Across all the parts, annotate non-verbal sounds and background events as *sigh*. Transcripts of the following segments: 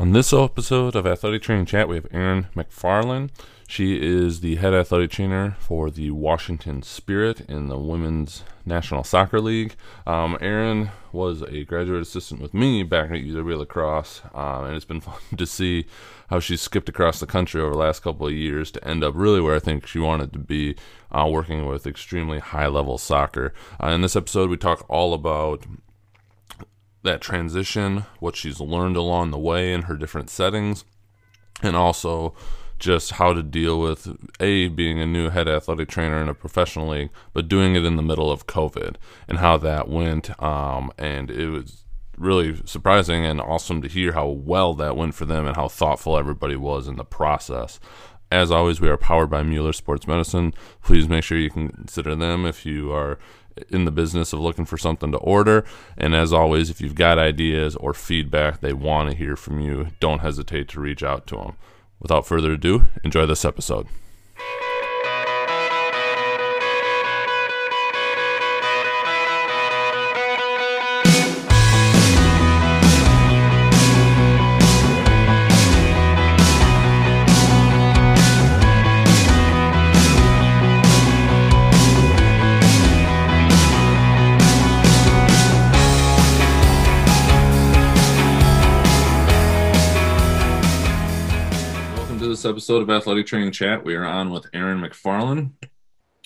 On this episode of Athletic Training Chat, we have Erin McFarland. She is the head athletic trainer for the Washington Spirit in the Women's National Soccer League. Um, Erin was a graduate assistant with me back at UW La Crosse, um, and it's been *laughs* fun to see how she's skipped across the country over the last couple of years to end up really where I think she wanted to be, uh, working with extremely high level soccer. Uh, in this episode, we talk all about that transition, what she's learned along the way in her different settings, and also just how to deal with a being a new head athletic trainer in a professional league, but doing it in the middle of COVID and how that went. Um, and it was really surprising and awesome to hear how well that went for them and how thoughtful everybody was in the process. As always, we are powered by Mueller Sports Medicine. Please make sure you consider them if you are in the business of looking for something to order. And as always, if you've got ideas or feedback they want to hear from you, don't hesitate to reach out to them. Without further ado, enjoy this episode. This episode of Athletic Training Chat. We are on with Erin McFarland,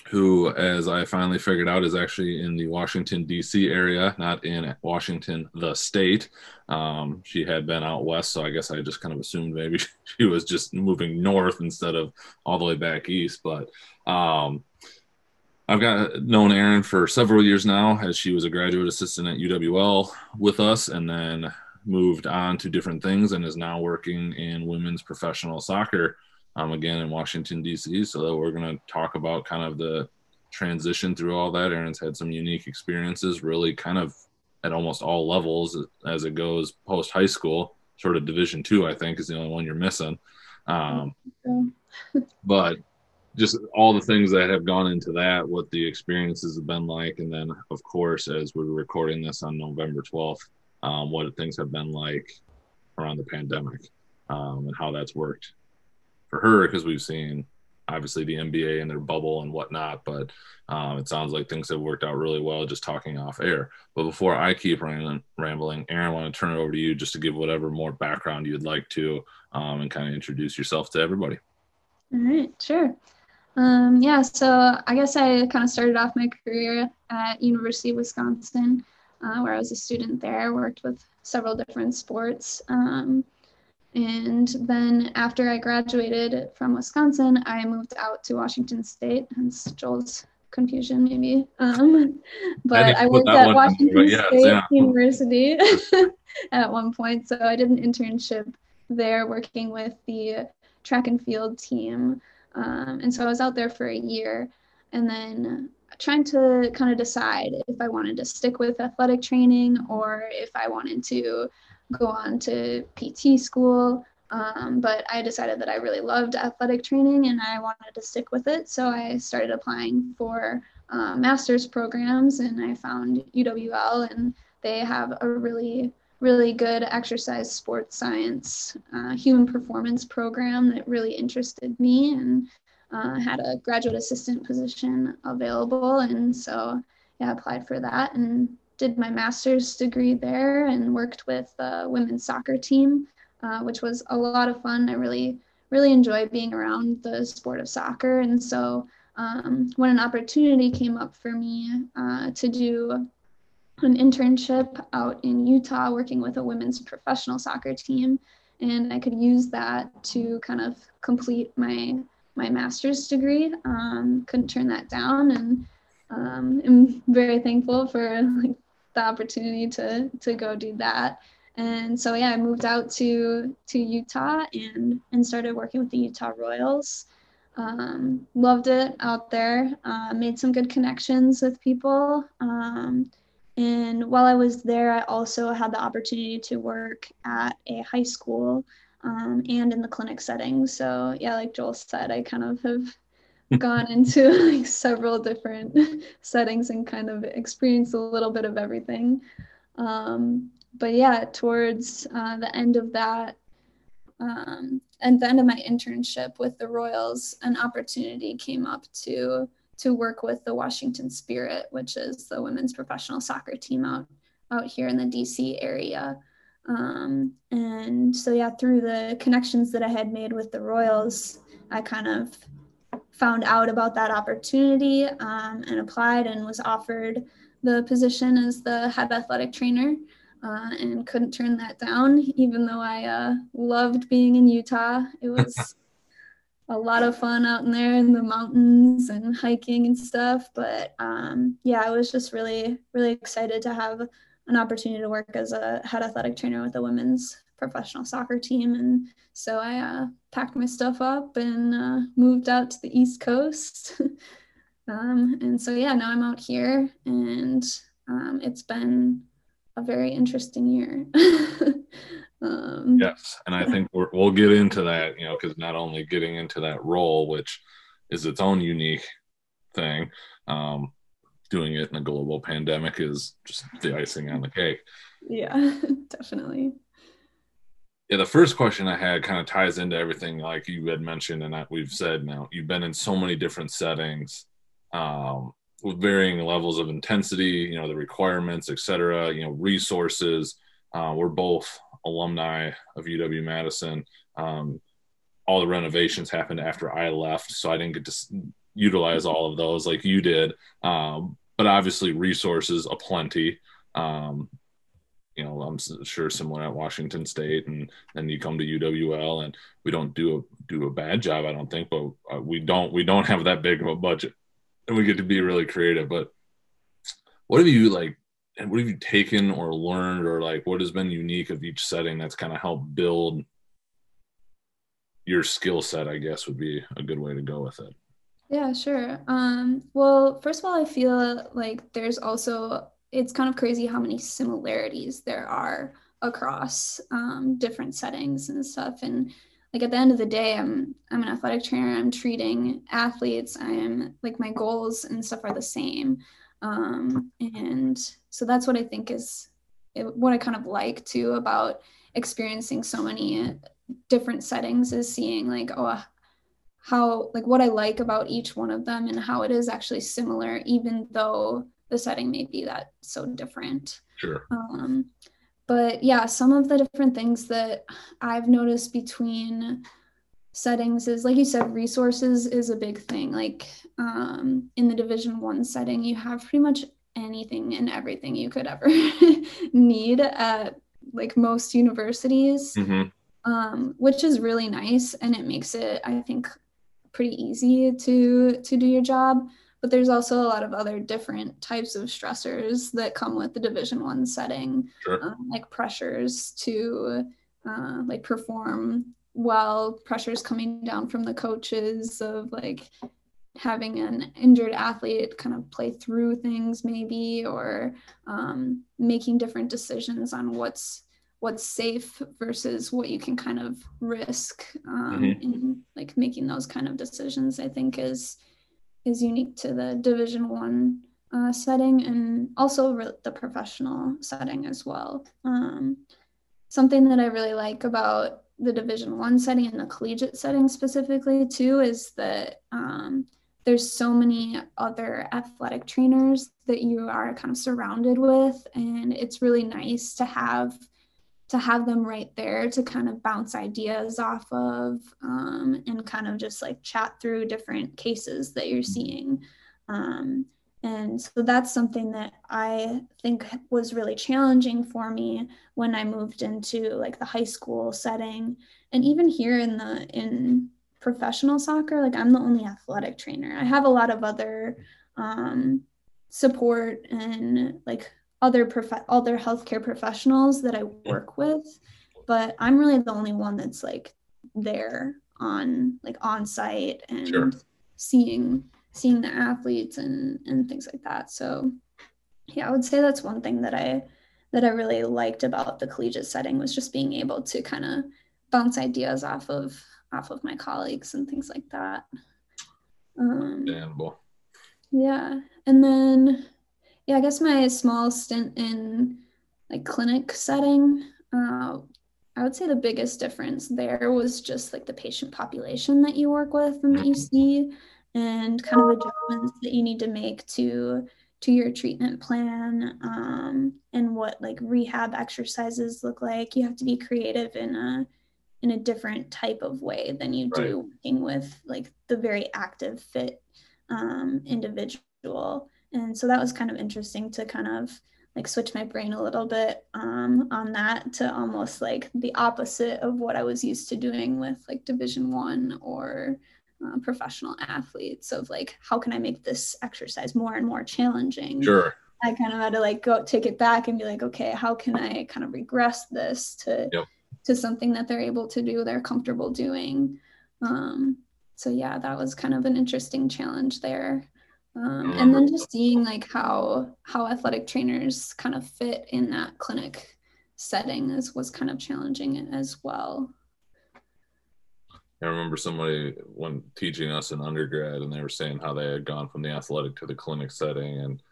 who, as I finally figured out, is actually in the Washington, D.C. area, not in Washington, the state. Um, she had been out west, so I guess I just kind of assumed maybe *laughs* she was just moving north instead of all the way back east. But um, I've got known Erin for several years now, as she was a graduate assistant at UWL with us, and then moved on to different things and is now working in women's professional soccer um, again in Washington, D.C. So we're going to talk about kind of the transition through all that. Erin's had some unique experiences, really kind of at almost all levels as it goes post high school. Sort of Division two, I think, is the only one you're missing. Um, *laughs* but just all the things that have gone into that, what the experiences have been like, and then of course, as we're recording this on November 12th, um, what things have been like around the pandemic um, and how that's worked for her because we've seen obviously the NBA and their bubble and whatnot, but um, it sounds like things have worked out really well just talking off air. But before I keep rambling, Erin, I want to turn it over to you just to give whatever more background you'd like to um, and kind of introduce yourself to everybody. All right, sure. Um, yeah, so I guess I kind of started off my career at University of Wisconsin uh, where I was a student there, worked with several different sports. Um, and then after I graduated from Wisconsin, I moved out to Washington State, hence Joel's confusion maybe. Um, *laughs* but I, I worked at Washington yes, State yeah. University *laughs* *laughs* at one point. So I did an internship there working with the track and field team. Um, and so I was out there for a year. And then trying to kind of decide if I wanted to stick with athletic training or if I wanted to go on to PT school. Um, but I decided that I really loved athletic training and I wanted to stick with it. So I started applying for uh, master's programs and I found UWL and they have a really, really good exercise sports science uh, human performance program that really interested me. And uh, had a graduate assistant position available. And so, yeah, applied for that and did my master's degree there and worked with the women's soccer team, uh, which was a lot of fun. I really, really enjoy being around the sport of soccer. And so, um, when an opportunity came up for me uh, to do an internship out in Utah working with a women's professional soccer team, and I could use that to kind of complete my my master's degree. Um, couldn't turn that down, and um, I'm very thankful for like, the opportunity to to go do that. And so yeah, I moved out to to Utah and and started working with the Utah Royals. Um, loved it out there. Uh, made some good connections with people. Um, and while I was there, I also had the opportunity to work at a high school um, and in the clinic setting. So yeah, like Joel said, I kind of have *laughs* gone into like several different *laughs* settings and kind of experienced a little bit of everything. Um, but yeah, towards uh, the end of that um, at the end of my internship with the Royals, an opportunity came up to to work with the Washington Spirit, which is the women's professional soccer team out out here in the DC area. Um, and so yeah, through the connections that I had made with the Royals, I kind of found out about that opportunity um, and applied and was offered the position as the head athletic trainer uh, and couldn't turn that down, even though I uh, loved being in Utah. It *laughs* was a lot of fun out in there in the mountains and hiking and stuff. But um, yeah, I was just really, really excited to have an opportunity to work as a head athletic trainer with a women's professional soccer team. And so I uh, packed my stuff up and uh, moved out to the East Coast. *laughs* um, and so, yeah, now I'm out here and um, it's been a very interesting year. *laughs* um, yes. And I think we will get into that, you know, because not only getting into that role, which is its own unique thing, um, doing it in a global pandemic is just the icing on the cake. Yeah, *laughs* definitely. Yeah, the first question I had kind of ties into everything like you had mentioned and that we've said now. You've been in so many different settings um, with varying levels of intensity, you know, the requirements, et cetera, you know, resources. Uh, we're both alumni of UW Madison. Um, all the renovations happened after I left, so I didn't get to utilize all of those like you did. Um, but obviously, resources aplenty. Um, you know, I'm sure similar at Washington State, and then you come to UWL, and we don't do a do a bad job, I don't think, but uh, we don't we don't have that big of a budget, and we get to be really creative. But what have you like? And what have you taken or learned, or like what has been unique of each setting that's kind of helped build your skill set? I guess would be a good way to go with it. Yeah, sure. Um, well, first of all, I feel like there's also it's kind of crazy how many similarities there are across um, different settings and stuff. And like at the end of the day, I'm I'm an athletic trainer. I'm treating athletes. I am like my goals and stuff are the same. Um, and so that's what I think is what I kind of like too about experiencing so many different settings is seeing like oh how like what I like about each one of them and how it is actually similar even though the setting may be that so different. Sure. Um, but yeah, some of the different things that I've noticed between settings is like you said, resources is a big thing. Like um, in the Division One setting, you have pretty much anything and everything you could ever *laughs* need at like most universities. Mm-hmm. Um, which is really nice and it makes it i think pretty easy to to do your job but there's also a lot of other different types of stressors that come with the division one setting sure. um, like pressures to uh, like perform well pressures coming down from the coaches of like having an injured athlete kind of play through things maybe or um, making different decisions on what's what's safe versus what you can kind of risk um, mm-hmm. in like making those kind of decisions i think is is unique to the division one uh, setting and also re- the professional setting as well um, something that i really like about the division one setting and the collegiate setting specifically too is that um, there's so many other athletic trainers that you are kind of surrounded with and it's really nice to have to have them right there to kind of bounce ideas off of um, and kind of just like chat through different cases that you're seeing. Um, and so that's something that I think was really challenging for me when I moved into like the high school setting. And even here in the in professional soccer, like I'm the only athletic trainer. I have a lot of other um, support and like other prof- other healthcare professionals that I work with, but I'm really the only one that's like there on like on site and sure. seeing seeing the athletes and and things like that. So yeah, I would say that's one thing that I that I really liked about the collegiate setting was just being able to kind of bounce ideas off of off of my colleagues and things like that. Um, yeah, and then yeah, I guess my small stint in like clinic setting uh, I would say the biggest difference there was just like the patient population that you work with and that you see, and kind of the adjustments that you need to make to to your treatment plan um, and what like rehab exercises look like. You have to be creative in a in a different type of way than you right. do working with like the very active fit um, individual. And so that was kind of interesting to kind of like switch my brain a little bit um, on that to almost like the opposite of what I was used to doing with like division one or uh, professional athletes of like how can I make this exercise more and more challenging. Sure. I kind of had to like go take it back and be like, okay, how can I kind of regress this to yep. to something that they're able to do, they're comfortable doing. Um, so yeah, that was kind of an interesting challenge there. Um, and then just seeing like how how athletic trainers kind of fit in that clinic setting is was kind of challenging as well. I remember somebody when teaching us in undergrad, and they were saying how they had gone from the athletic to the clinic setting, and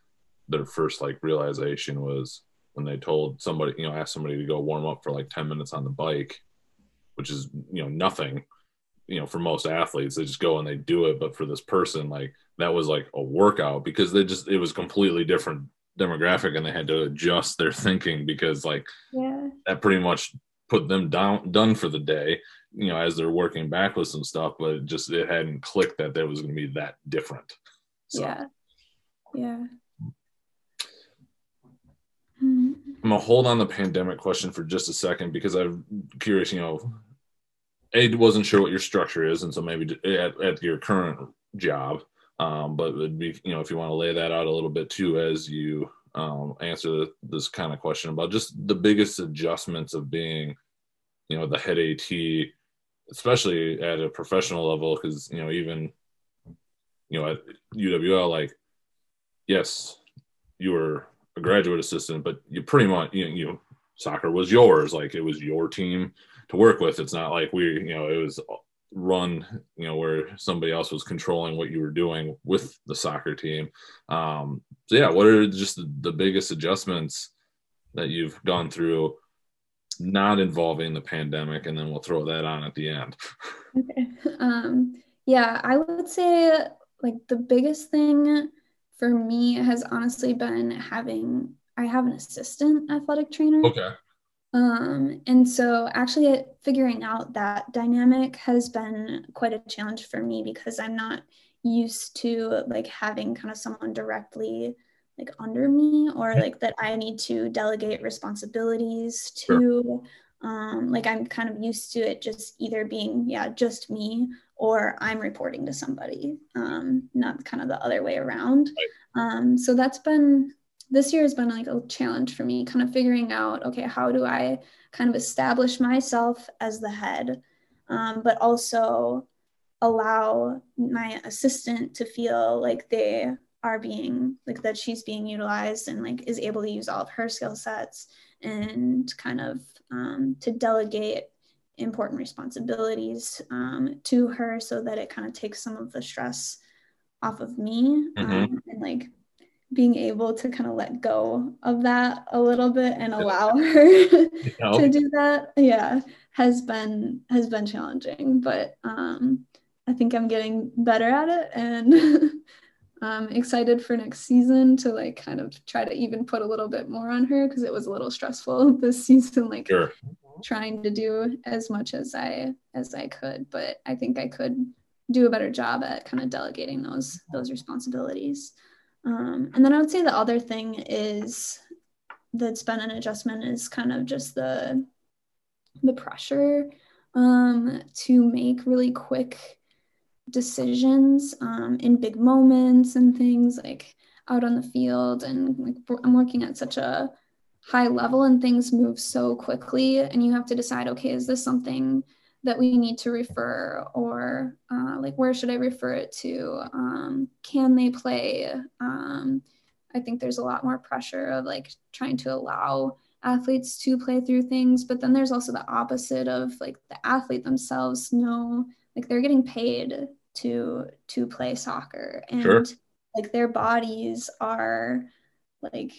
their first like realization was when they told somebody, you know, asked somebody to go warm up for like ten minutes on the bike, which is you know nothing, you know, for most athletes, they just go and they do it. But for this person, like that was like a workout because they just it was completely different demographic and they had to adjust their thinking because like yeah. that pretty much put them down done for the day you know as they're working back with some stuff but it just it hadn't clicked that there was going to be that different so. yeah yeah I'm gonna hold on the pandemic question for just a second because I'm curious. You know, A wasn't sure what your structure is, and so maybe at, at your current job, um, but it'd be, you know, if you want to lay that out a little bit too as you um, answer this kind of question about just the biggest adjustments of being, you know, the head AT, especially at a professional level, because, you know, even, you know, at UWL, like, yes, you were a graduate assistant, but you pretty much, you know soccer was yours. Like it was your team to work with. It's not like we, you know, it was run, you know, where somebody else was controlling what you were doing with the soccer team. Um, so yeah, what are just the biggest adjustments that you've gone through, not involving the pandemic, and then we'll throw that on at the end. *laughs* Okay. Um, yeah, I would say like the biggest thing for me has honestly been having I have an assistant athletic trainer. Okay. Um, and so actually figuring out that dynamic has been quite a challenge for me because I'm not used to like having kind of someone directly like under me or like that I need to delegate responsibilities to. Sure. Um, like I'm kind of used to it just either being, yeah, just me or I'm reporting to somebody, um, not kind of the other way around. Right. Um, so that's been this year has been like a challenge for me, kind of figuring out, okay, how do I kind of establish myself as the head, um, but also allow my assistant to feel like they are being like that she's being utilized and like is able to use all of her skill sets and kind of um, to delegate important responsibilities um, to her so that it kind of takes some of the stress off of me mm-hmm. um, and like being able to kind of let go of that a little bit and allow her *laughs* to do that yeah has been has been challenging but um i think i'm getting better at it and i'm *laughs* excited for next season to like kind of try to even put a little bit more on her because it was a little stressful *laughs* this season like sure. trying to do as much as i as i could but i think i could do a better job at kind of delegating those those responsibilities um, and then I would say the other thing is that's been an adjustment is kind of just the the pressure um, to make really quick decisions um, in big moments and things like out on the field and like I'm working at such a high level and things move so quickly and you have to decide okay is this something that we need to refer or uh, like where should i refer it to um, can they play um, i think there's a lot more pressure of like trying to allow athletes to play through things but then there's also the opposite of like the athlete themselves know like they're getting paid to to play soccer and sure. like their bodies are like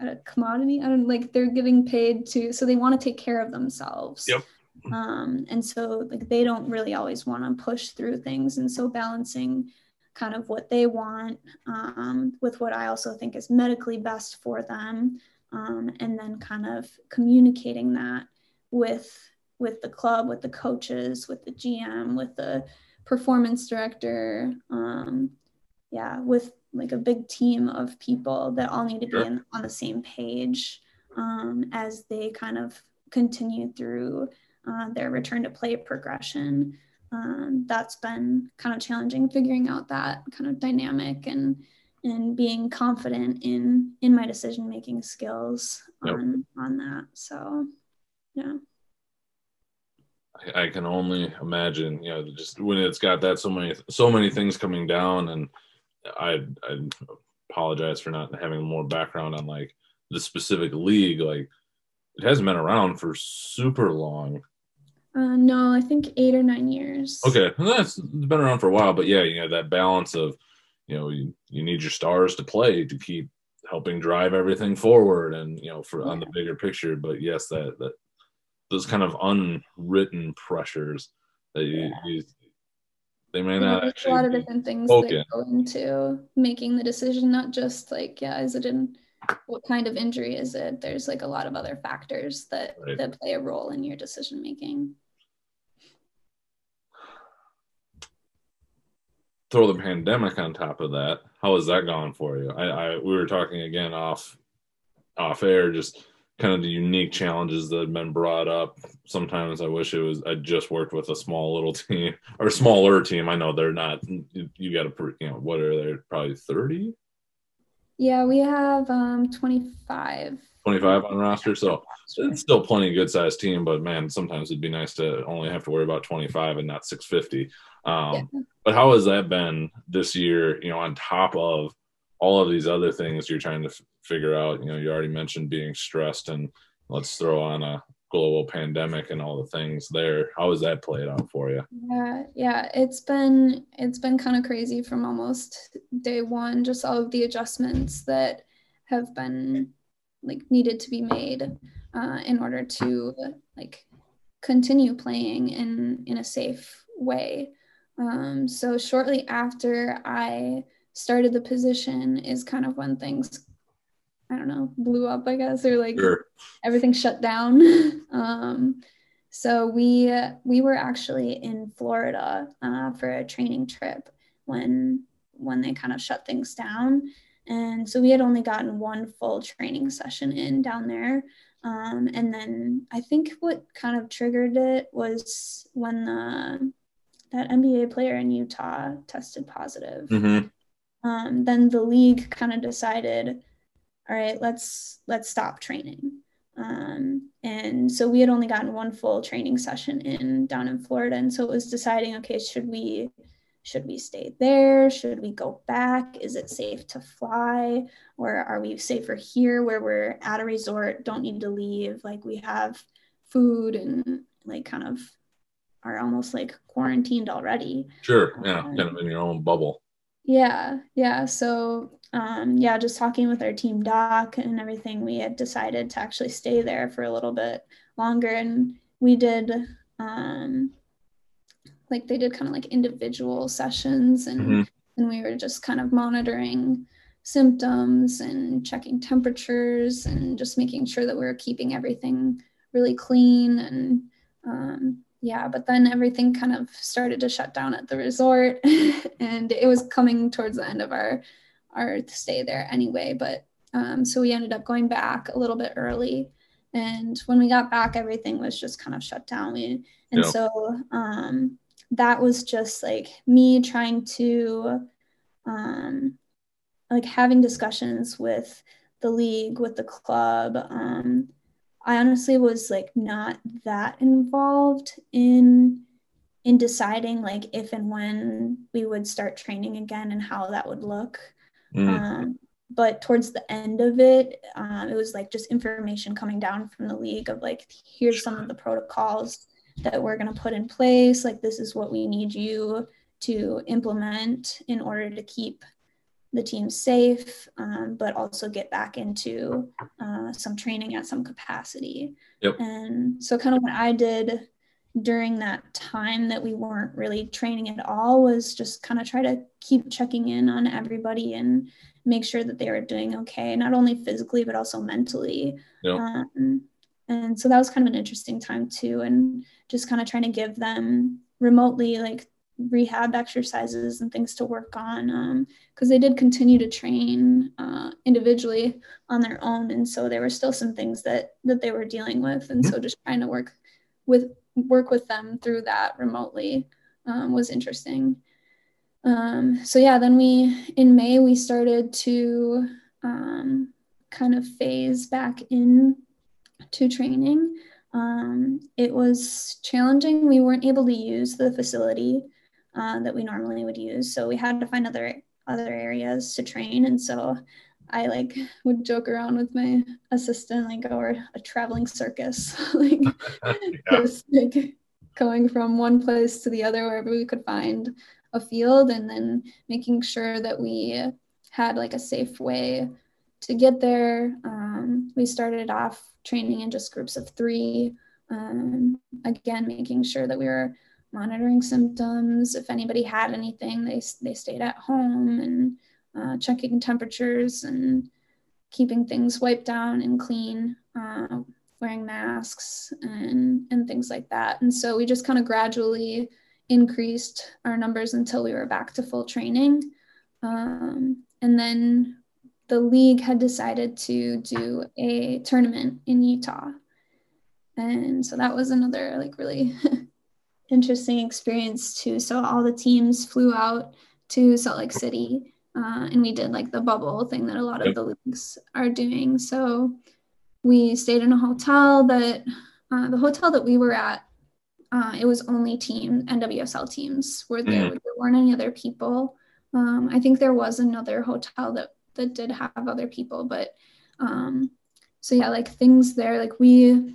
at a commodity. I don't like they're getting paid to so they want to take care of themselves. Yep. Um, and so like they don't really always want to push through things. And so balancing kind of what they want um, with what I also think is medically best for them. Um, and then kind of communicating that with with the club, with the coaches, with the GM, with the performance director, um, yeah, with like a big team of people that all need to sure. be in, on the same page um, as they kind of continue through uh, their return to play progression. Um, that's been kind of challenging figuring out that kind of dynamic and and being confident in in my decision making skills yep. on on that so yeah I, I can only imagine you know just when it's got that so many so many things coming down and i i apologize for not having more background on like the specific league like it hasn't been around for super long uh, no, I think eight or nine years. Okay, well, that's been around for a while, but yeah, you know that balance of, you know, you, you need your stars to play to keep helping drive everything forward, and you know, for yeah. on the bigger picture. But yes, that that those kind of unwritten pressures that you, yeah. you they may not actually a lot of different things spoken. that go into making the decision, not just like yeah, is it in what kind of injury is it? There's like a lot of other factors that right. that play a role in your decision making. Throw the pandemic on top of that. How has that gone for you? I, I we were talking again off off air, just kind of the unique challenges that have been brought up. Sometimes I wish it was I just worked with a small little *laughs* team or smaller team. I know they're not. You got to you know what are they? Probably thirty yeah, we have um 25. 25 on roster. So it's still plenty of good sized team, but man, sometimes it'd be nice to only have to worry about 25 and not 650. Um, yeah. But how has that been this year, you know, on top of all of these other things you're trying to f- figure out? You know, you already mentioned being stressed, and let's throw on a global pandemic and all the things there. How has that played out for you? Yeah yeah it's been it's been kind of crazy from almost day one just all of the adjustments that have been like needed to be made uh, in order to like continue playing in in a safe way. Um, so shortly after i started the position is kind of when things I don't know, blew up, I guess, or like sure. everything shut down. *laughs* um, so we we were actually in Florida uh, for a training trip when when they kind of shut things down, and so we had only gotten one full training session in down there. Um, and then I think what kind of triggered it was when the that NBA player in Utah tested positive. Mm-hmm. Um, then the league kind of decided all right let's let's stop training. Um, and so we had only gotten one full training session in down in florida. And so it was deciding okay should we should we stay there? Should we go back? Is it safe to fly? Or are we safer here where we're at a resort don't need to leave? Like we have food and like kind of are almost like quarantined already. Sure yeah um, kind of in your own bubble. Yeah yeah. So um, yeah, just talking with our team doc and everything, we had decided to actually stay there for a little bit longer. And we did, um, like, they did kind of like individual sessions, and, mm-hmm. and we were just kind of monitoring symptoms and checking temperatures and just making sure that we were keeping everything really clean. And um, yeah, but then everything kind of started to shut down at the resort, *laughs* and it was coming towards the end of our our stay there anyway. But um, so we ended up going back a little bit early. And when we got back, everything was just kind of shut down. We, and yeah. so um, that was just like me trying to, um, like having discussions with the league, with the club. Um, I honestly was like not that involved in in deciding like if and when we would start training again and how that would look. Mm. Um, but towards the end of it, um, it was like just information coming down from the league of like, here's some of the protocols that we're going to put in place. Like, this is what we need you to implement in order to keep the team safe, um, but also get back into uh, some training at some capacity. Yep. And so, kind of what I did during that time that we weren't really training at all was just kind of try to keep checking in on everybody and make sure that they were doing okay, not only physically, but also mentally. Yep. Um, and so that was kind of an interesting time too. And just kind of trying to give them remotely like rehab exercises and things to work on because um, they did continue to train uh, individually on their own and so there were still some things that that they were dealing with and so just trying to work with work with them through that remotely um, was interesting um, so yeah then we in may we started to um, kind of phase back in to training um, it was challenging we weren't able to use the facility uh, that we normally would use. So we had to find other other areas to train. And so I like would joke around with my assistant, like, we're a traveling circus, *laughs* like *laughs* yeah. just like going from one place to the other wherever we could find a field, and then making sure that we had like a safe way to get there. Um, we started off training in just groups of three. Um, again, making sure that we were monitoring symptoms. If anybody had anything, they, they stayed at home and uh, checking temperatures and keeping things wiped down and clean, uh, wearing masks and, and things like that. And so we just kind of gradually increased our numbers until we were back to full training. Um, and then the league had decided to do a tournament in Utah. And so that was another like really *laughs* interesting experience too. So all the teams flew out to Salt Lake City, uh, and we did like the bubble thing that a lot of the leagues are doing. So we stayed in a hotel that uh, the hotel that we were at. Uh, it was only team NWSL teams were there. Mm. There weren't any other people. Um, I think there was another hotel that that did have other people, but um, so yeah, like things there. Like we,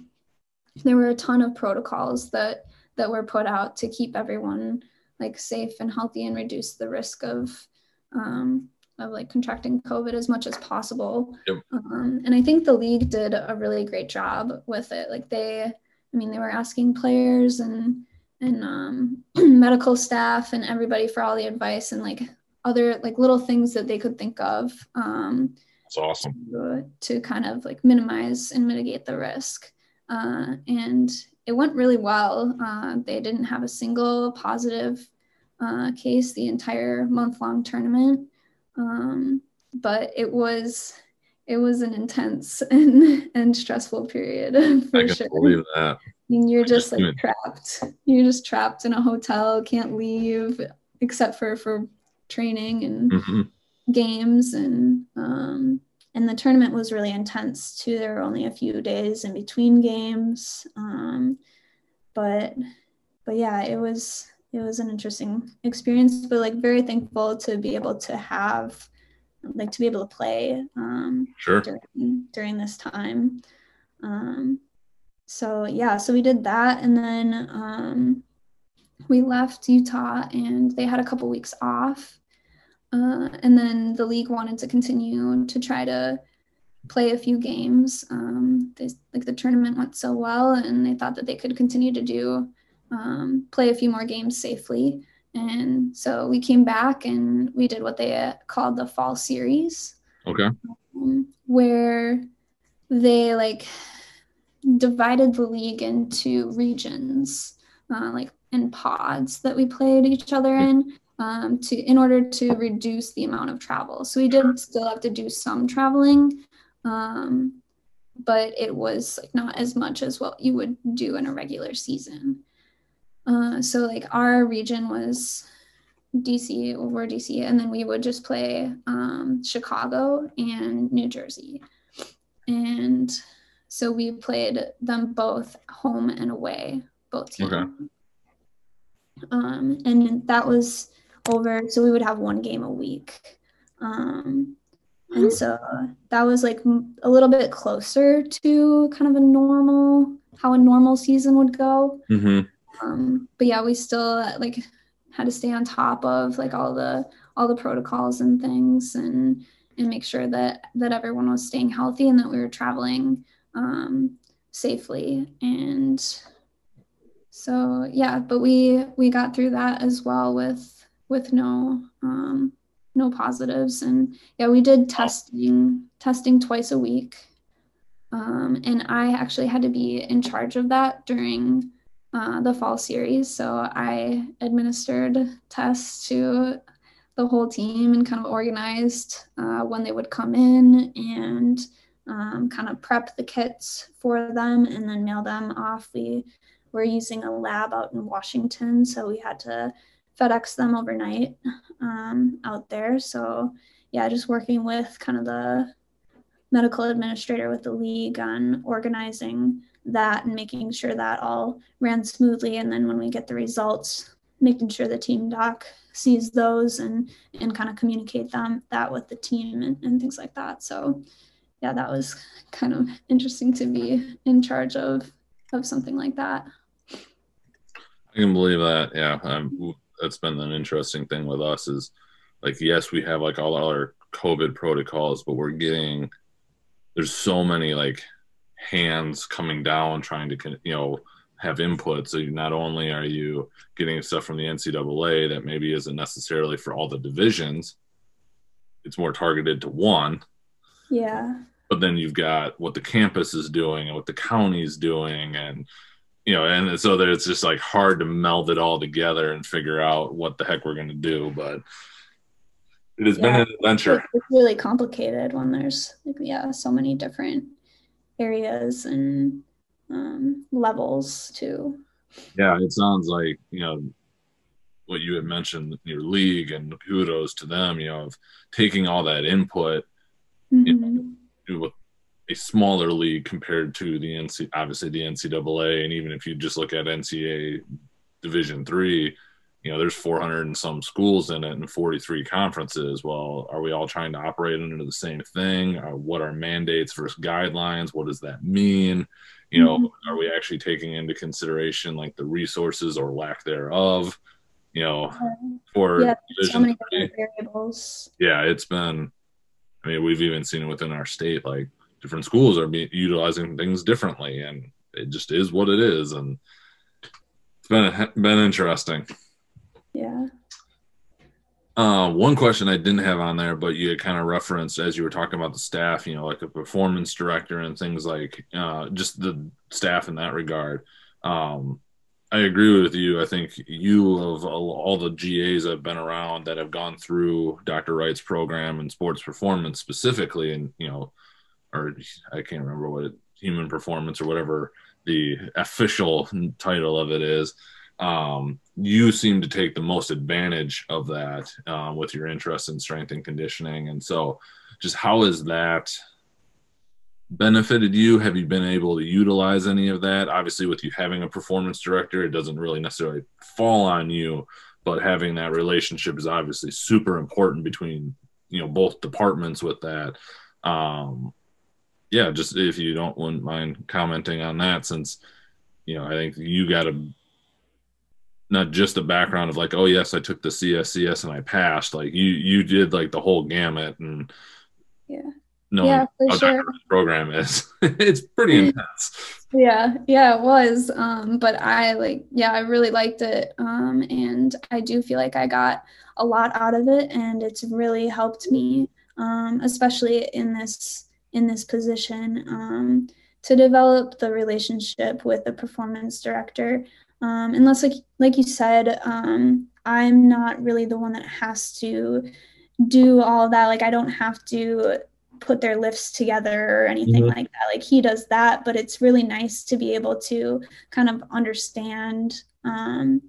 there were a ton of protocols that that were put out to keep everyone like safe and healthy and reduce the risk of um, of like contracting COVID as much as possible. Yep. Um, and I think the league did a really great job with it. Like they, I mean, they were asking players and and um, *clears throat* medical staff and everybody for all the advice and like other like little things that they could think of. Um, That's awesome. To, to kind of like minimize and mitigate the risk. Uh, and it went really well. Uh, they didn't have a single positive uh, case the entire month long tournament, um, but it was it was an intense *laughs* and, and stressful period *laughs* for I can sure. believe that. I mean, you're just like trapped. You're just trapped in a hotel, can't leave except for for training and mm-hmm. games and um, and the tournament was really intense too. There were only a few days in between games, um, but but yeah, it was it was an interesting experience. But like very thankful to be able to have like to be able to play um, sure. during during this time. Um, so yeah, so we did that, and then um, we left Utah, and they had a couple weeks off uh, and then the league wanted to continue to try to play a few games. Um, they, like the tournament went so well, and they thought that they could continue to do um, play a few more games safely. And so we came back and we did what they uh, called the fall series. Okay. Um, where they like divided the league into regions, uh, like in pods that we played each other in um, to in order to reduce the amount of travel. So we did still have to do some traveling, um, but it was like not as much as what you would do in a regular season. Uh, so like our region was DC over DC, and then we would just play um, Chicago and New Jersey, and so we played them both home and away, both teams. Okay. Um, and that was over so we would have one game a week um, and so that was like a little bit closer to kind of a normal how a normal season would go mm-hmm. Um, but yeah we still like had to stay on top of like all the all the protocols and things and and make sure that that everyone was staying healthy and that we were traveling um, safely. And so yeah but we we got through that as well with with no um, no positives. And yeah we did testing testing twice a week. Um, and i actually had to be in charge of that during uh, the fall series so i administered tests to the whole team and kind of organized uh, when they would come in and um, kind of prep the kits for them and then mail them off we were using a lab out in washington so we had to FedEx them overnight um, out there. So yeah, just working with kind of the medical administrator with the league on organizing that and making sure that all ran smoothly. And then when we get the results, making sure the team doc sees those and and kind of communicate them that with the team and, and things like that. So yeah, that was kind of interesting to be in charge of of something like that. I can believe that. Yeah, um, that's been an interesting thing with us is like yes we have like all our covid protocols but we're getting there's so many like hands coming down trying to you know have input so not only are you getting stuff from the ncaa that maybe isn't necessarily for all the divisions it's more targeted to one yeah but then you've got what the campus is doing and what the county's doing and you know, and so that it's just like hard to meld it all together and figure out what the heck we're going to do. But it has yeah, been an adventure. It's really complicated when there's like, yeah, so many different areas and um, levels too. Yeah, it sounds like you know what you had mentioned your league and kudos to them. You know, of taking all that input mm-hmm. you know, with a smaller league compared to the NC, obviously the NCAA, and even if you just look at NCAA Division three, you know, there's 400 and some schools in it and 43 conferences. Well, are we all trying to operate under the same thing? Uh, what are mandates versus guidelines? What does that mean? You know, mm-hmm. are we actually taking into consideration like the resources or lack thereof? You know, for yeah, so many variables. Yeah, it's been. I mean, we've even seen it within our state, like different schools are be, utilizing things differently, and it just is what it is. And it's been been interesting. Yeah. Uh, one question I didn't have on there, but you kind of referenced as you were talking about the staff, you know, like a performance director and things like uh, just the staff in that regard. Um, I agree with you. I think you of all the GAs have been around that have gone through Dr. Wright's program and sports performance specifically, and you know, or I can't remember what it, human performance or whatever the official title of it is. Um, you seem to take the most advantage of that uh, with your interest in strength and conditioning. And so, just how has that benefited you? Have you been able to utilize any of that? Obviously, with you having a performance director, it doesn't really necessarily fall on you, but having that relationship is obviously super important between you know both departments with that. Um, yeah, just if you don't wouldn't mind commenting on that, since you know I think you got a not just a background of like, oh yes, I took the CSCS and I passed. Like you you did like the whole gamut and yeah. No, yeah, for sure. program is *laughs* it's pretty *laughs* intense. Yeah, yeah, it was. Um, but I like, yeah, I really liked it. Um, and I do feel like I got a lot out of it, and it's really helped me, um, especially in this in this position um, to develop the relationship with the performance director. Um, unless, like like you said, um, I'm not really the one that has to do all that. Like I don't have to put their lifts together or anything mm-hmm. like that. Like he does that, but it's really nice to be able to kind of understand um,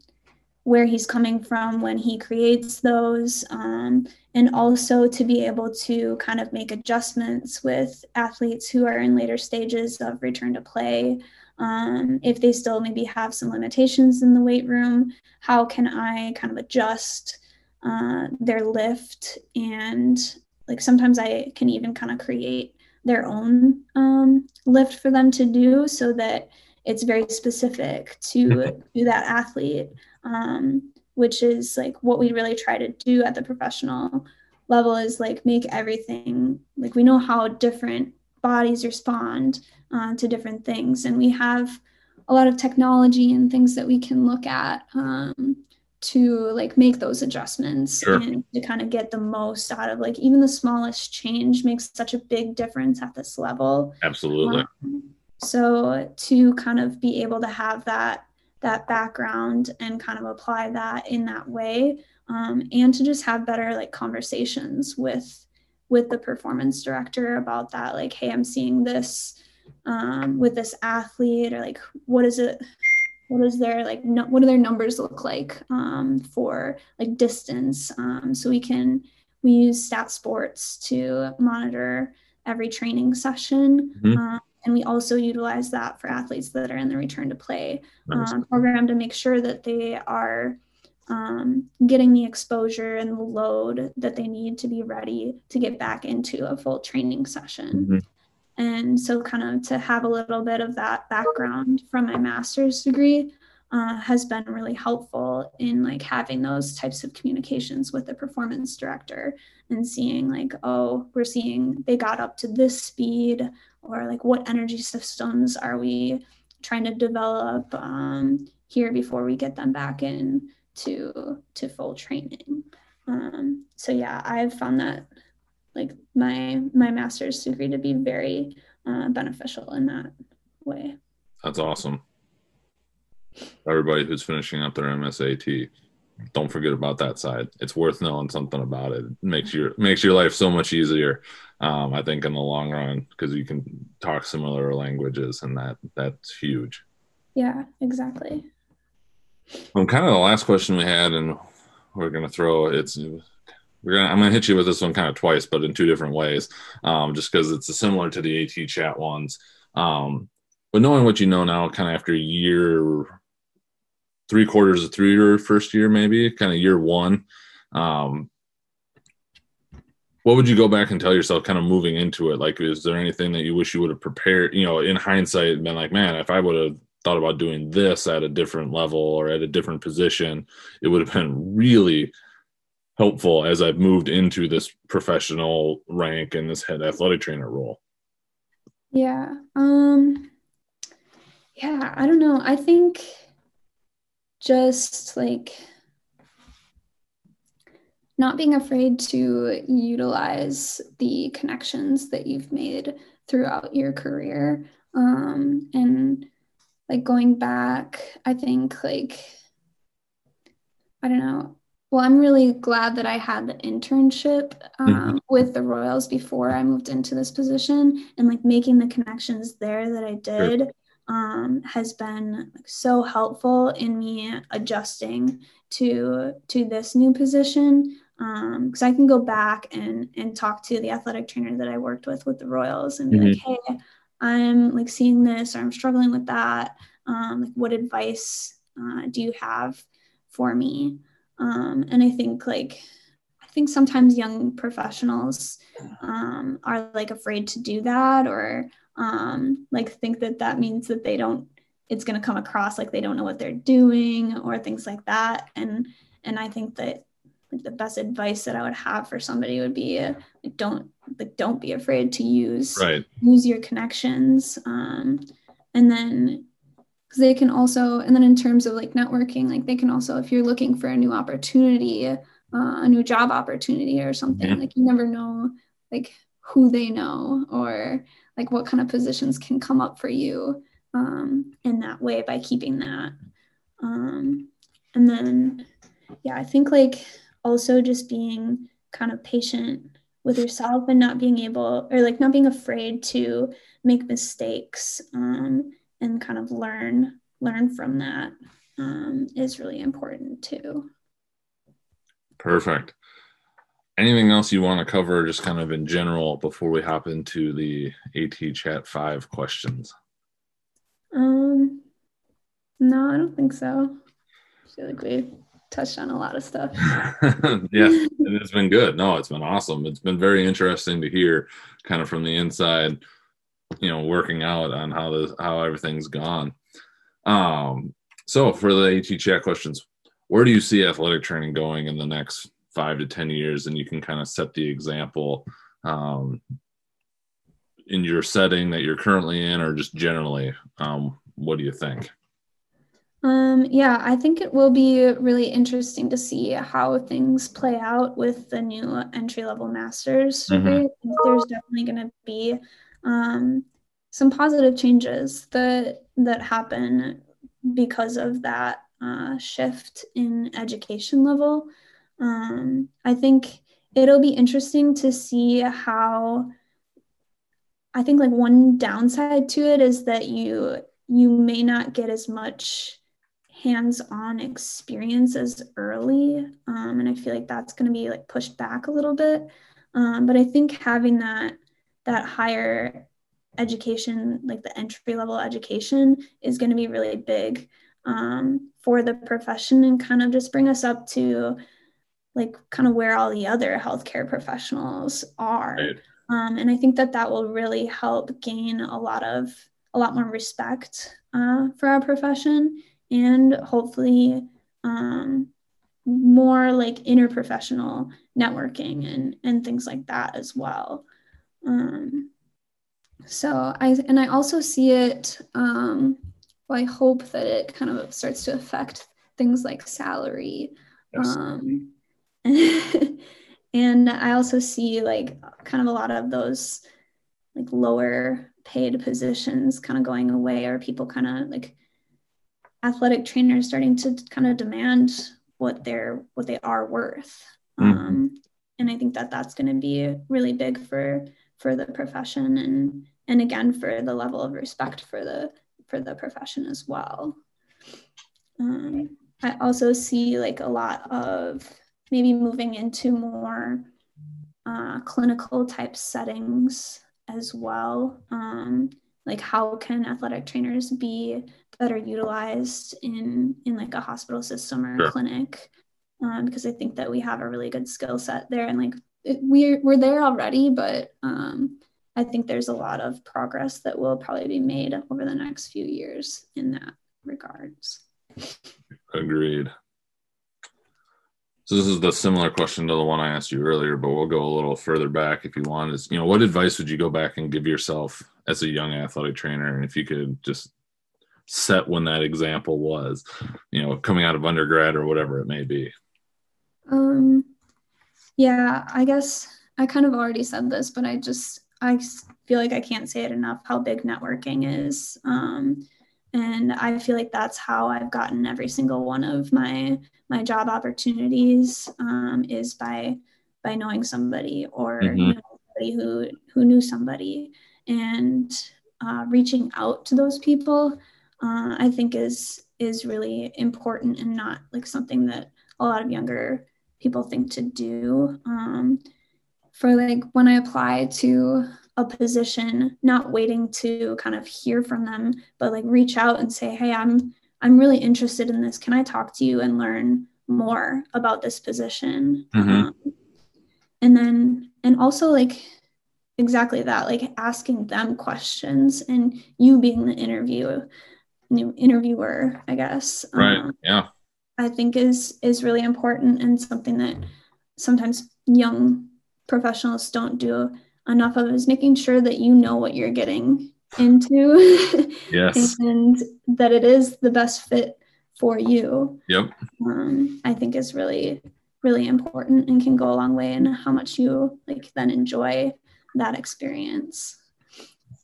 where he's coming from when he creates those, um, and also to be able to kind of make adjustments with athletes who are in later stages of return to play. Um, if they still maybe have some limitations in the weight room, how can I kind of adjust uh, their lift? And like sometimes I can even kind of create their own um, lift for them to do so that it's very specific to, *laughs* to that athlete. Um, which is like what we really try to do at the professional level is like make everything like we know how different bodies respond uh, to different things. And we have a lot of technology and things that we can look at um, to like make those adjustments sure. and to kind of get the most out of like even the smallest change makes such a big difference at this level. Absolutely. Um, so to kind of be able to have that that background and kind of apply that in that way um, and to just have better like conversations with with the performance director about that like hey i'm seeing this um, with this athlete or like what is it what is their like no, what do their numbers look like um, for like distance um, so we can we use STATSports to monitor every training session mm-hmm. um, and we also utilize that for athletes that are in the return to play nice. um, program to make sure that they are um, getting the exposure and the load that they need to be ready to get back into a full training session. Mm-hmm. And so, kind of to have a little bit of that background from my master's degree uh, has been really helpful in like having those types of communications with the performance director and seeing like, oh, we're seeing they got up to this speed, or like what energy systems are we trying to develop um, here before we get them back in to to full training. Um, so yeah, I've found that like my my master's degree to be very uh, beneficial in that way. That's awesome. Everybody who's finishing up their MSAT, don't forget about that side. It's worth knowing something about it. it makes your makes your life so much easier. Um, I think in the long run because you can talk similar languages, and that that's huge. Yeah, exactly. Well, kind of the last question we had, and we're gonna throw it's we're gonna I'm gonna hit you with this one kind of twice, but in two different ways, um, just because it's similar to the AT chat ones. Um, but knowing what you know now, kind of after a year, three quarters of through your first year, maybe kind of year one, um, what would you go back and tell yourself kind of moving into it? Like, is there anything that you wish you would have prepared, you know, in hindsight, been like, man, if I would have thought about doing this at a different level or at a different position, it would have been really helpful as I've moved into this professional rank and this head athletic trainer role. Yeah. Um yeah, I don't know. I think just like not being afraid to utilize the connections that you've made throughout your career um, and like going back, I think like I don't know. Well, I'm really glad that I had the internship um, mm-hmm. with the Royals before I moved into this position, and like making the connections there that I did sure. um, has been like, so helpful in me adjusting to to this new position. Because um, I can go back and and talk to the athletic trainer that I worked with with the Royals and be mm-hmm. like, hey, I'm like seeing this or I'm struggling with that. Um, like, what advice uh, do you have for me? Um, and I think like I think sometimes young professionals um, are like afraid to do that or um, like think that that means that they don't it's going to come across like they don't know what they're doing or things like that and and I think that like the best advice that I would have for somebody would be uh, like don't like don't be afraid to use right. use your connections um, and then because they can also and then in terms of like networking like they can also if you're looking for a new opportunity uh, a new job opportunity or something mm-hmm. like you never know like who they know or like what kind of positions can come up for you um, in that way by keeping that um, and then yeah i think like also just being kind of patient with yourself and not being able or like not being afraid to make mistakes um, and kind of learn learn from that um, is really important too. Perfect. Anything else you want to cover just kind of in general before we hop into the at chat 5 questions? Um no i don't think so. I feel like we touched on a lot of stuff. *laughs* yeah, it has been good. No, it's been awesome. It's been very interesting to hear kind of from the inside, you know, working out on how the how everything's gone. Um, so for the AT chat questions, where do you see athletic training going in the next five to ten years and you can kind of set the example um, in your setting that you're currently in or just generally um, what do you think um, yeah, I think it will be really interesting to see how things play out with the new entry level masters. Mm-hmm. There's definitely going to be um, some positive changes that that happen because of that uh, shift in education level. Um, I think it'll be interesting to see how. I think like one downside to it is that you you may not get as much hands-on experiences early um, and i feel like that's going to be like pushed back a little bit. Um, but i think having that that higher education like the entry level education is going to be really big um, for the profession and kind of just bring us up to like kind of where all the other healthcare professionals are. Right. um, and i think that that will really help gain a lot of a lot more respect uh, for our profession and hopefully um, more like interprofessional networking and and things like that as well. Um, so I and I also see it. Um, well, I hope that it kind of starts to affect things like salary. Um, *laughs* and I also see like kind of a lot of those like lower paid positions kind of going away or people kind of like athletic trainers starting to kind of demand what they're what they are worth. Mm-hmm. um, and i think that that's going to be really big for for the profession and and again for the level of respect for the for the profession as well. Um, i also see like a lot of maybe moving into more uh, clinical type settings as well. Um, like how can athletic trainers be better utilized in in like a hospital system or sure. clinic um, because i think that we have a really good skill set there and like it, we're we're there already but um, i think there's a lot of progress that will probably be made over the next few years in that regards agreed so this is the similar question to the one I asked you earlier, but we'll go a little further back if you want. Is you know, what advice would you go back and give yourself as a young athletic trainer? And if you could just set when that example was, you know, coming out of undergrad or whatever it may be. Um yeah, I guess I kind of already said this, but I just I feel like I can't say it enough how big networking is. Um and i feel like that's how i've gotten every single one of my my job opportunities um, is by by knowing somebody or mm-hmm. you know, somebody who who knew somebody and uh, reaching out to those people uh, i think is is really important and not like something that a lot of younger people think to do. Um, for like when i apply to a position not waiting to kind of hear from them but like reach out and say hey i'm i'm really interested in this. Can i talk to you and learn more about this position? Mm-hmm. um, and then and also like exactly that like asking them questions and you being the interview new interviewer i guess. Right um, yeah. I think is is really important and something that sometimes young professionals don't do enough of is making sure that you know what you're getting into *laughs* yes. and that it is the best fit for you. Yep. Um, i think is really really important and can go a long way in how much you like then enjoy that experience.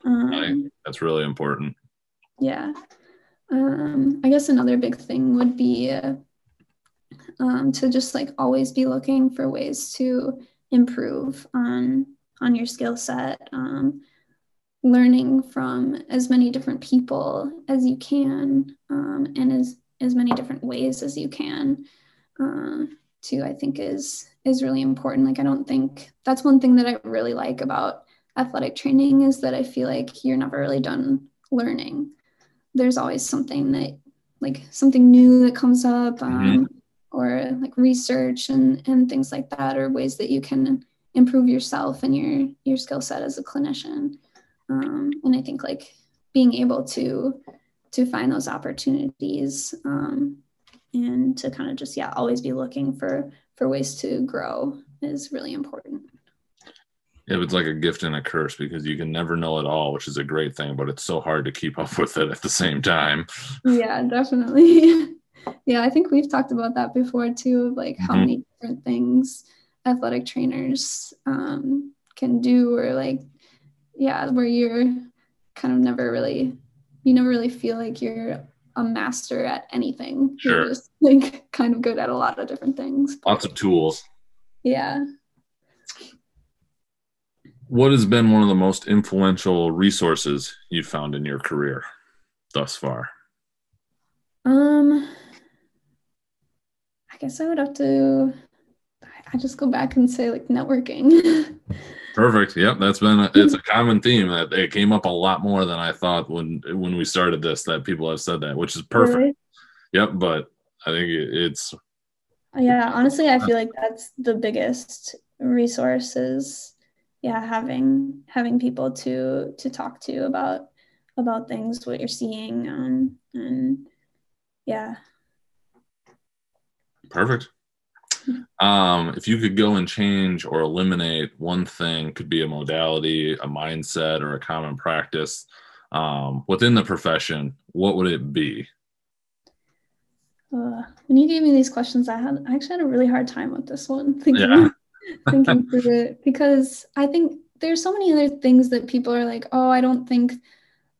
Um, that's really important. yeah. Um, i guess another big thing would be uh, um, to just like always be looking for ways to improve on on your skill set, um, learning from as many different people as you can um, and as, as many different ways as you can. Uh, too i think is is really important. Like i don't think that's one thing that i really like about athletic training is that i feel like you're never really done learning. There's always something that like something new that comes up um, mm-hmm. or like research and and things like that or ways that you can improve yourself and your your skill set as a clinician. Um, and i think like being able to to find those opportunities um, and to kind of just yeah always be looking for for ways to grow is really important yeah, it's like a gift and a curse because you can never know it all, which is a great thing, but it's so hard to keep *laughs* up with it at the same time. Yeah, definitely. *laughs* yeah, I think we've talked about that before too, of like how mm-hmm. many different things athletic trainers um, can do, or like, yeah, where you're kind of never really, you never really feel like you're a master at anything. Sure. You're just like kind of good at a lot of different things. Lots of tools. Yeah what has been one of the most influential resources you've found in your career thus far? Um, I guess I would have to. I just go back and say like networking. *laughs* Perfect. Yep, that's been a, it's a common theme that it came up a lot more than I thought when when we started this. That people have said that, which is perfect. Yep, but I think it's. Yeah, honestly, I feel like that's the biggest resources yeah having having people to to talk to about about things what you're seeing um, and yeah perfect um if you could go and change or eliminate one thing could be a modality a mindset or a common practice um, within the profession what would it be uh, when you gave me these questions i had i actually had a really hard time with this one *laughs* thinking yeah *laughs* thinking through it because I think there's so many other things that people are like, oh, I don't think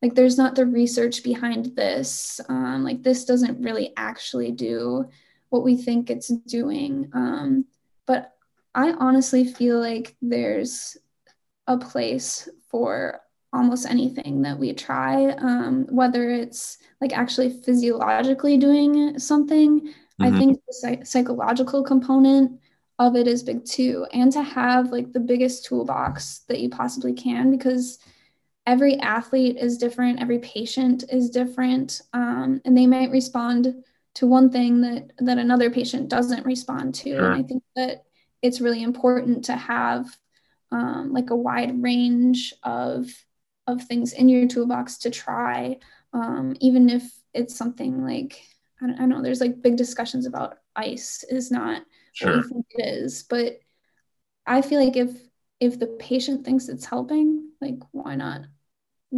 like there's not the research behind this. Um, like this doesn't really actually do what we think it's doing. Um, but I honestly feel like there's a place for almost anything that we try, um, whether it's like actually physiologically doing something. Mm-hmm. I think the psych- psychological component of it is big too and to have like the biggest toolbox that you possibly can because every athlete is different every patient is different um, and they might respond to one thing that that another patient doesn't respond to sure. and i think that it's really important to have um, like a wide range of of things in your toolbox to try um, even if it's something like I don't, I don't know there's like big discussions about ice is not sure. what we think it is. But I feel like if if the patient thinks it's helping, like why not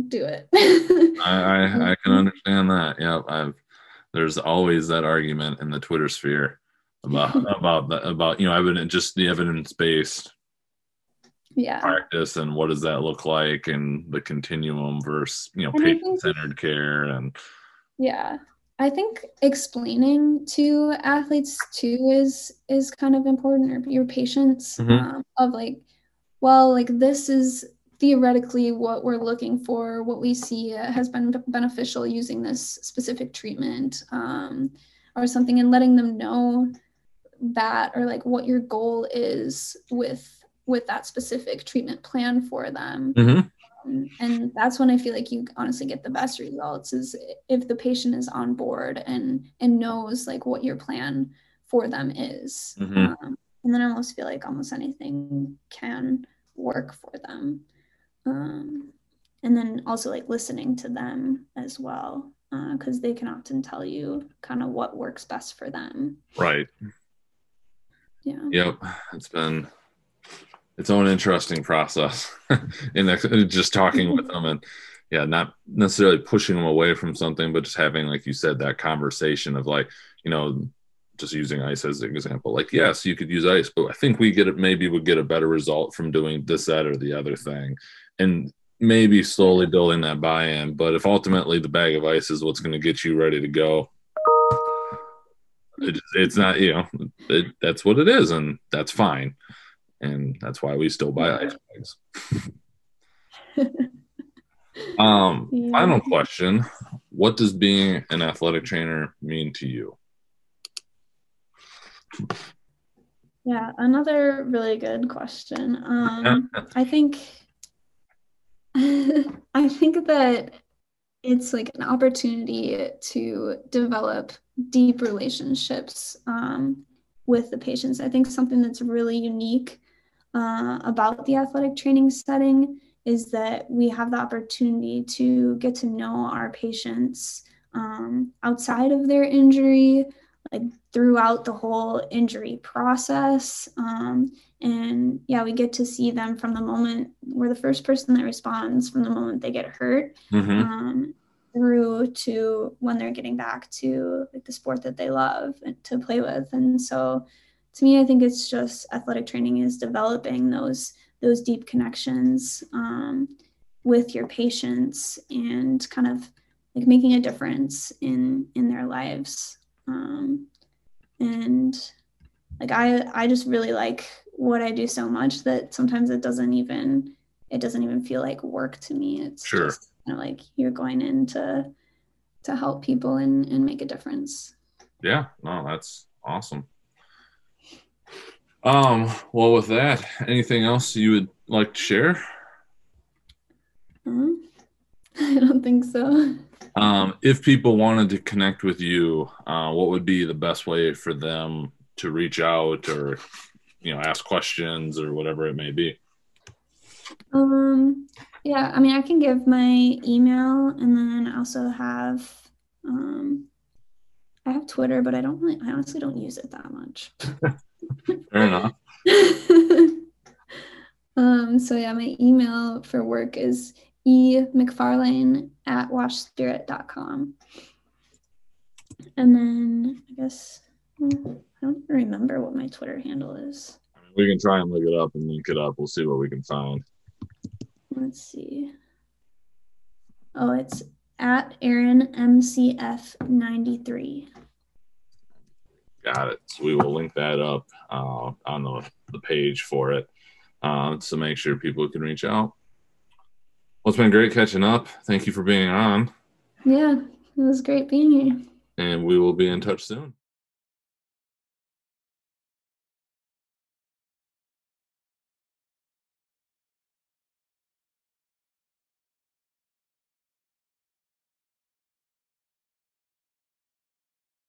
do it? *laughs* I, I, I can understand that. Yeah, I've there's always that argument in the Twitter sphere about *laughs* about the, about you know evidence just the evidence based yeah. practice and what does that look like and the continuum versus you know patient centered care and yeah I think explaining to athletes too is is kind of important, or your patients mm-hmm. um, of like, well, like this is theoretically what we're looking for, what we see has been beneficial using this specific treatment um, or something, and letting them know that or like what your goal is with with that specific treatment plan for them. Mm-hmm and that's when i feel like you honestly get the best results is if the patient is on board and and knows like what your plan for them is mm-hmm. um, and then i almost feel like almost anything can work for them um, and then also like listening to them as well because uh, they can often tell you kind of what works best for them. Right. Yeah. Yep. It's been its own interesting process *laughs* in just talking with *laughs* them and yeah not necessarily pushing them away from something but just having like you said that conversation of like you know just using ice as an example like yes you could use ice but i think we get it maybe would get a better result from doing this that or the other thing and maybe slowly building that buy-in but if ultimately the bag of ice is what's going to get you ready to go it, it's not you know it, that's what it is and that's fine and that's why we still buy ice bags. *laughs* um, yeah. final question: What does being an athletic trainer mean to you? Yeah, another really good question. Um, *laughs* I think *laughs* I think that it's like an opportunity to develop deep relationships um, with the patients. I think something that's really unique uh, about the athletic training setting is that we have the opportunity to get to know our patients um, outside of their injury, like throughout the whole injury process. Um, and yeah, we get to see them from the moment we're the first person that responds from the moment they get hurt mm-hmm. um, through to when they're getting back to like the sport that they love to play with. And so to me, I think it's just athletic training is developing those those deep connections um, with your patients and kind of like making a difference in in their lives um, and like i i just really like what i do so much that sometimes it doesn't even it doesn't even feel like work to me. It's sure. just kind of like you're going in to to help people and and make a difference. Yeah. No that's awesome. Um well with that anything else you would like to share? Uh, *laughs* i don't think so. Um, if people wanted to connect with you, uh, what would be the best way for them to reach out or, you know, ask questions or whatever it may be? Um, yeah, I mean, I can give my email and then I also have, um, I have Twitter, but I don't really, I honestly don't use it that much. *laughs* Fair enough. *laughs* um, so yeah, my email for work is e mcfarlane at washspirit.com. And then I guess hmm, don't even remember what my Twitter handle is. We can try and look it up and link it up. We'll see what we can find. Let's see. Oh, it's at Erin MCF93. Got it. So we will link that up uh, on the, the page for it uh, to make sure people can reach out. Well, it's been great catching up. Thank you for being on. Yeah, it was great being here. And we will be in touch soon.